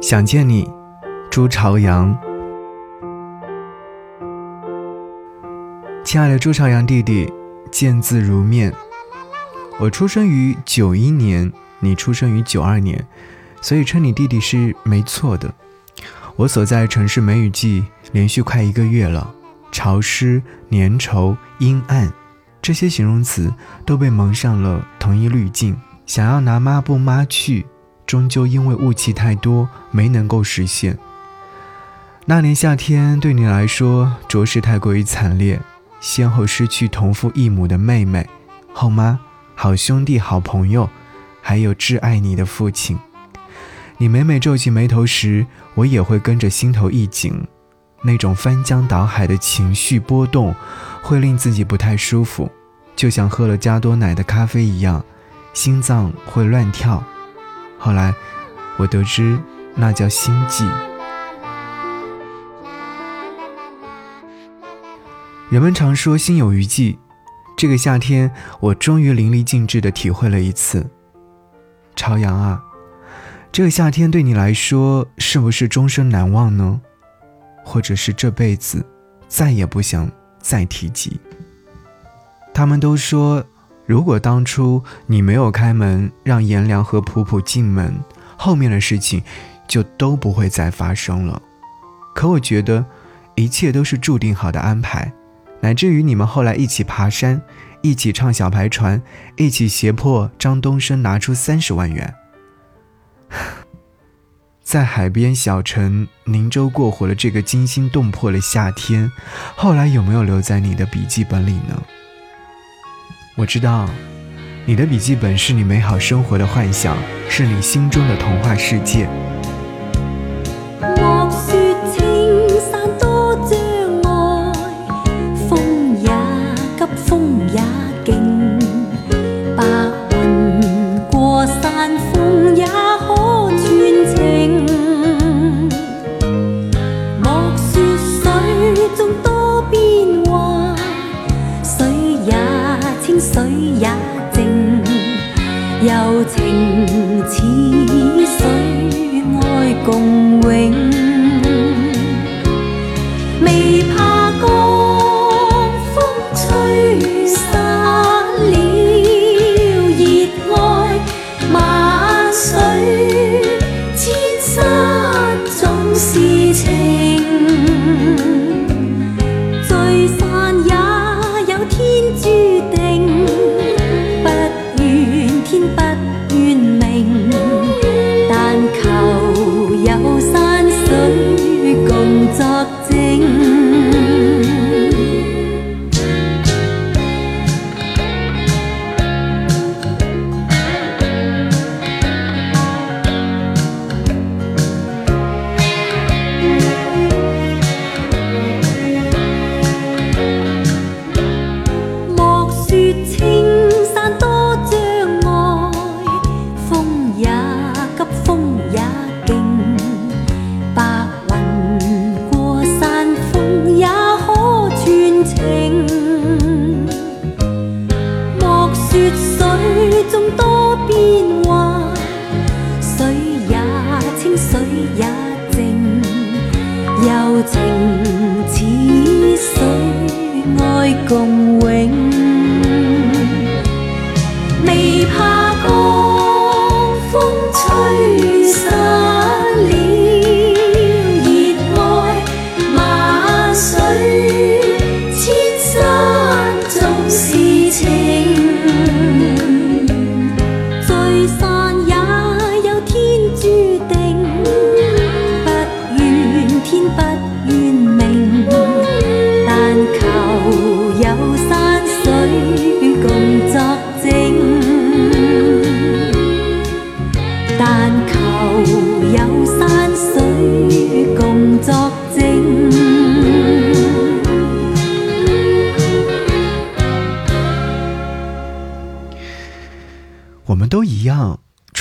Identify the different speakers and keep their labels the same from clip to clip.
Speaker 1: 想见你，朱朝阳。亲爱的朱朝阳弟弟，见字如面。我出生于九一年，你出生于九二年，所以称你弟弟是没错的。我所在城市梅雨季连续快一个月了，潮湿、粘稠、阴暗，这些形容词都被蒙上了同一滤镜，想要拿抹布抹去。终究因为雾气太多，没能够实现。那年夏天对你来说着实太过于惨烈，先后失去同父异母的妹妹、后妈、好兄弟、好朋友，还有挚爱你的父亲。你每每皱起眉头时，我也会跟着心头一紧，那种翻江倒海的情绪波动，会令自己不太舒服，就像喝了加多奶的咖啡一样，心脏会乱跳。后来，我得知那叫心悸。人们常说心有余悸，这个夏天我终于淋漓尽致的体会了一次。朝阳啊，这个夏天对你来说是不是终生难忘呢？或者是这辈子再也不想再提及？他们都说。如果当初你没有开门让颜良和普普进门，后面的事情就都不会再发生了。可我觉得，一切都是注定好的安排，乃至于你们后来一起爬山，一起唱小排船，一起胁迫张东升拿出三十万元，在海边小城宁州过活了这个惊心动魄的夏天，后来有没有留在你的笔记本里呢？我知道，你的笔记本是你美好生活的幻想，是你心中的童话世界。
Speaker 2: 莫说水
Speaker 1: 中多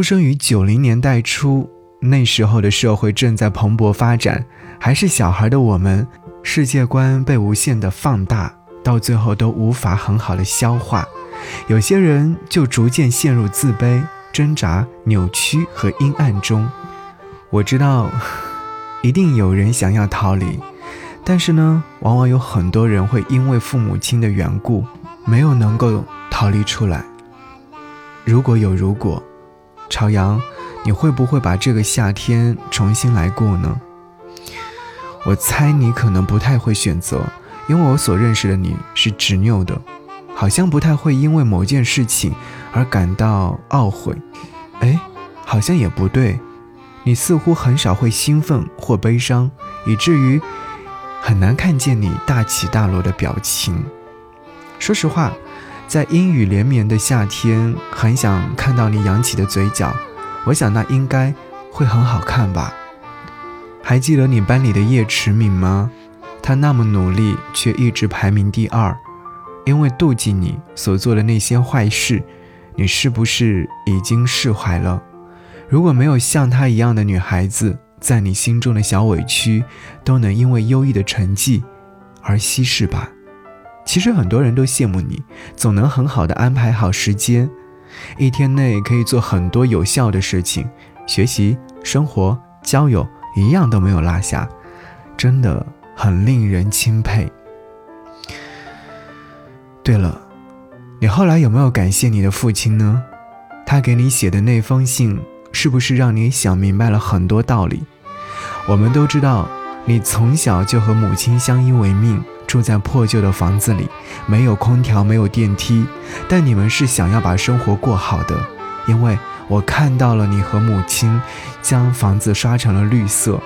Speaker 1: 出生于九零年代初，那时候的社会正在蓬勃发展，还是小孩的我们，世界观被无限的放大，到最后都无法很好的消化，有些人就逐渐陷入自卑、挣扎、扭曲和阴暗中。
Speaker 3: 我知道，一定有人想要逃离，但是呢，往往有很多人会因为父母亲的缘故，没有能够逃离出来。如果有如果，朝阳，你会不会把这个夏天重新来过呢？我猜你可能不太会选择，因为我所认识的你是执拗的，好像不太会因为某件事情而感到懊悔。哎，好像也不对。你似乎很少会兴奋或悲伤，以至于很难看见你大起大落的表情。说实话，在阴雨连绵的夏天，很想看到你扬起的嘴角。我想那应该会很好看吧。还记得你班里的叶迟敏吗？他那么努力，却一直排名第二，因为妒忌你所做的那些坏事。你是不是已经释怀了？如果没有像她一样的女孩子，在你心中的小委屈都能因为优异的成绩而稀释吧。其实很多人都羡慕你，总能很好的安排好时间，一天内可以做很多有效的事情，学习、生活、交友一样都没有落下，真的很令人钦佩。对了，你后来有没有感谢你的父亲呢？他给你写的那封信。是不是让你想明白了很多道理？我们都知道，你从小就和母亲相依为命，住在破旧的房子里，没有空调，没有电梯，但你们是想要把生活过好的。因为我看到了你和母亲将房子刷成了绿色，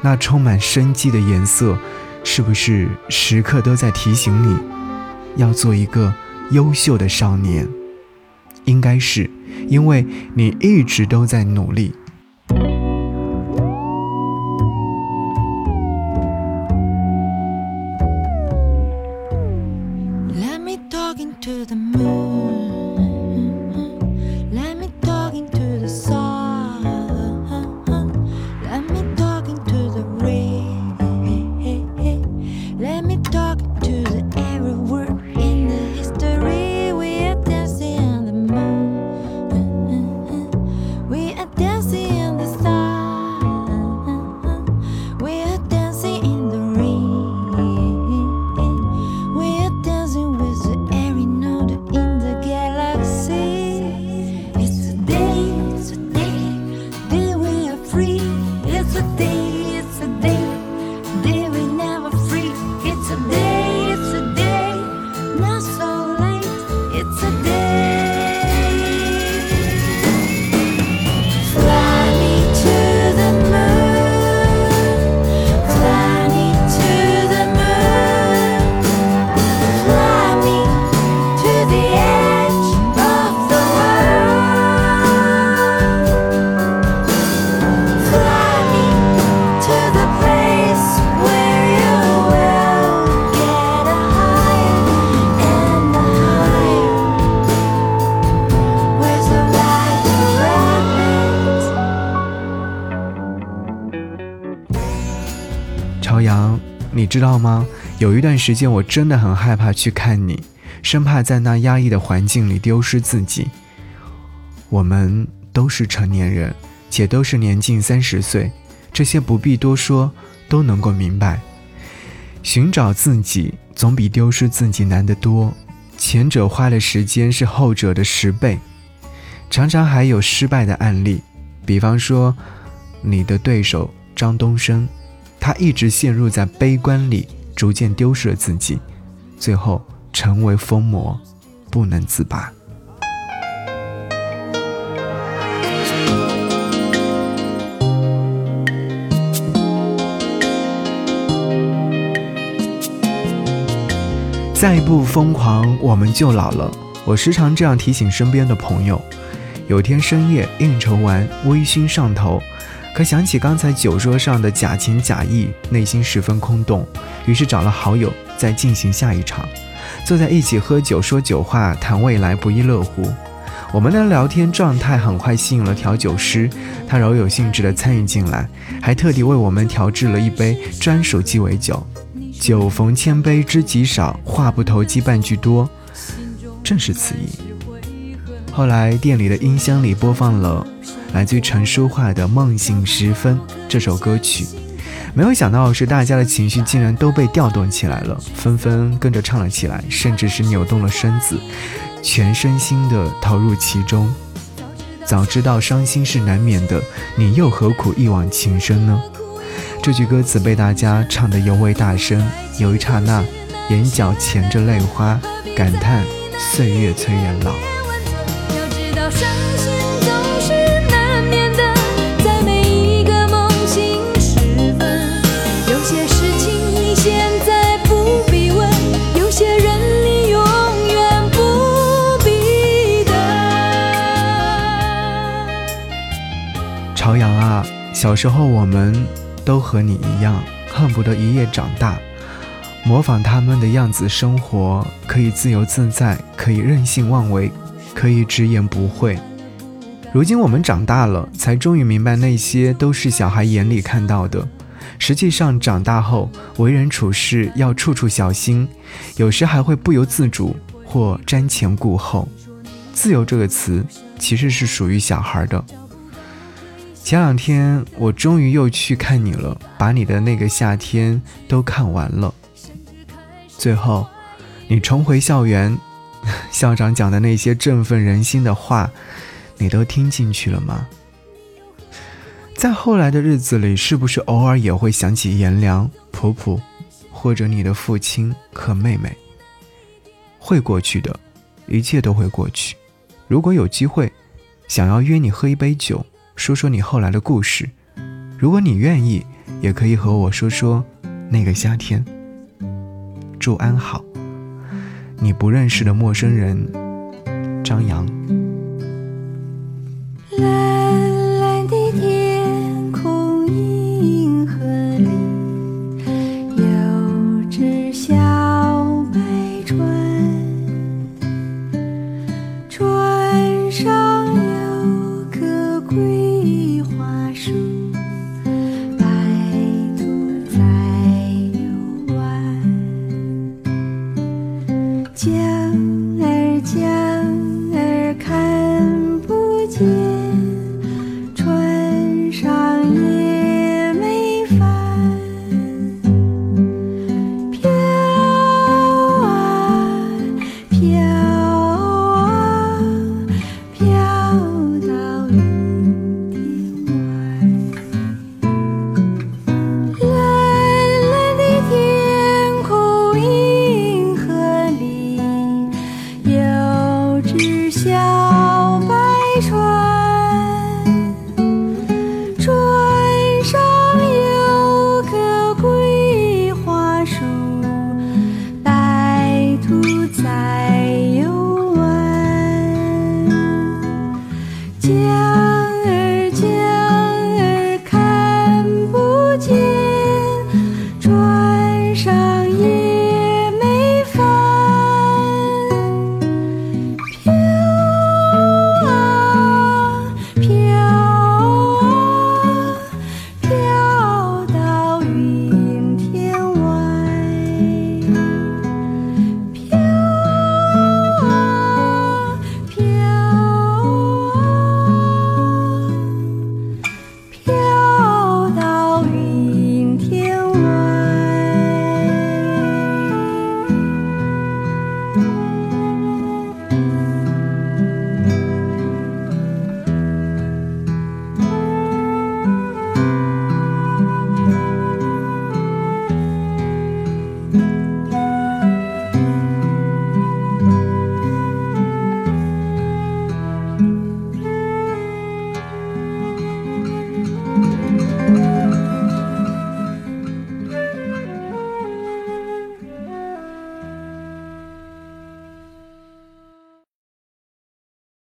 Speaker 3: 那充满生机的颜色，是不是时刻都在提醒你，要做一个优秀的少年？应该是。因为你一直都在努力。知道吗？有一段时间，我真的很害怕去看你，生怕在那压抑的环境里丢失自己。我们都是成年人，且都是年近三十岁，这些不必多说，都能够明白。寻找自己总比丢失自己难得多，前者花的时间是后者的十倍，常常还有失败的案例，比方说你的对手张东升。他一直陷入在悲观里，逐渐丢失了自己，最后成为疯魔，不能自拔。再不疯狂，我们就老了。我时常这样提醒身边的朋友。有天深夜应酬完，微醺上头。可想起刚才酒桌上的假情假意，内心十分空洞，于是找了好友再进行下一场。坐在一起喝酒说酒话，谈未来，不亦乐乎。我们的聊天状态很快吸引了调酒师，他饶有兴致地参与进来，还特地为我们调制了一杯专属鸡尾酒。酒逢千杯知己少，话不投机半句多，正是此意。后来店里的音箱里播放了。来自于陈淑桦的《梦醒时分》这首歌曲。没有想到是大家的情绪竟然都被调动起来了，纷纷跟着唱了起来，甚至是扭动了身子，全身心的投入其中。早知道伤心是难免的，你又何苦一往情深呢？这句歌词被大家唱得尤为大声，有一刹那，眼角噙着泪花，感叹岁月催人老。朝阳啊，小时候我们都和你一样，恨不得一夜长大，模仿他们的样子生活，可以自由自在，可以任性妄为，可以直言不讳。如今我们长大了，才终于明白那些都是小孩眼里看到的。实际上，长大后为人处事要处处小心，有时还会不由自主或瞻前顾后。自由这个词其实是属于小孩的。前两天我终于又去看你了，把你的那个夏天都看完了。最后，你重回校园，校长讲的那些振奋人心的话，你都听进去了吗？在后来的日子里，是不是偶尔也会想起颜良、普普，或者你的父亲和妹妹？会过去的，一切都会过去。如果有机会，想要约你喝一杯酒。说说你后来的故事，如果你愿意，也可以和我说说那个夏天。祝安好，你不认识的陌生人，张扬。
Speaker 1: 蓝蓝的天空，银河里有只小白船，船上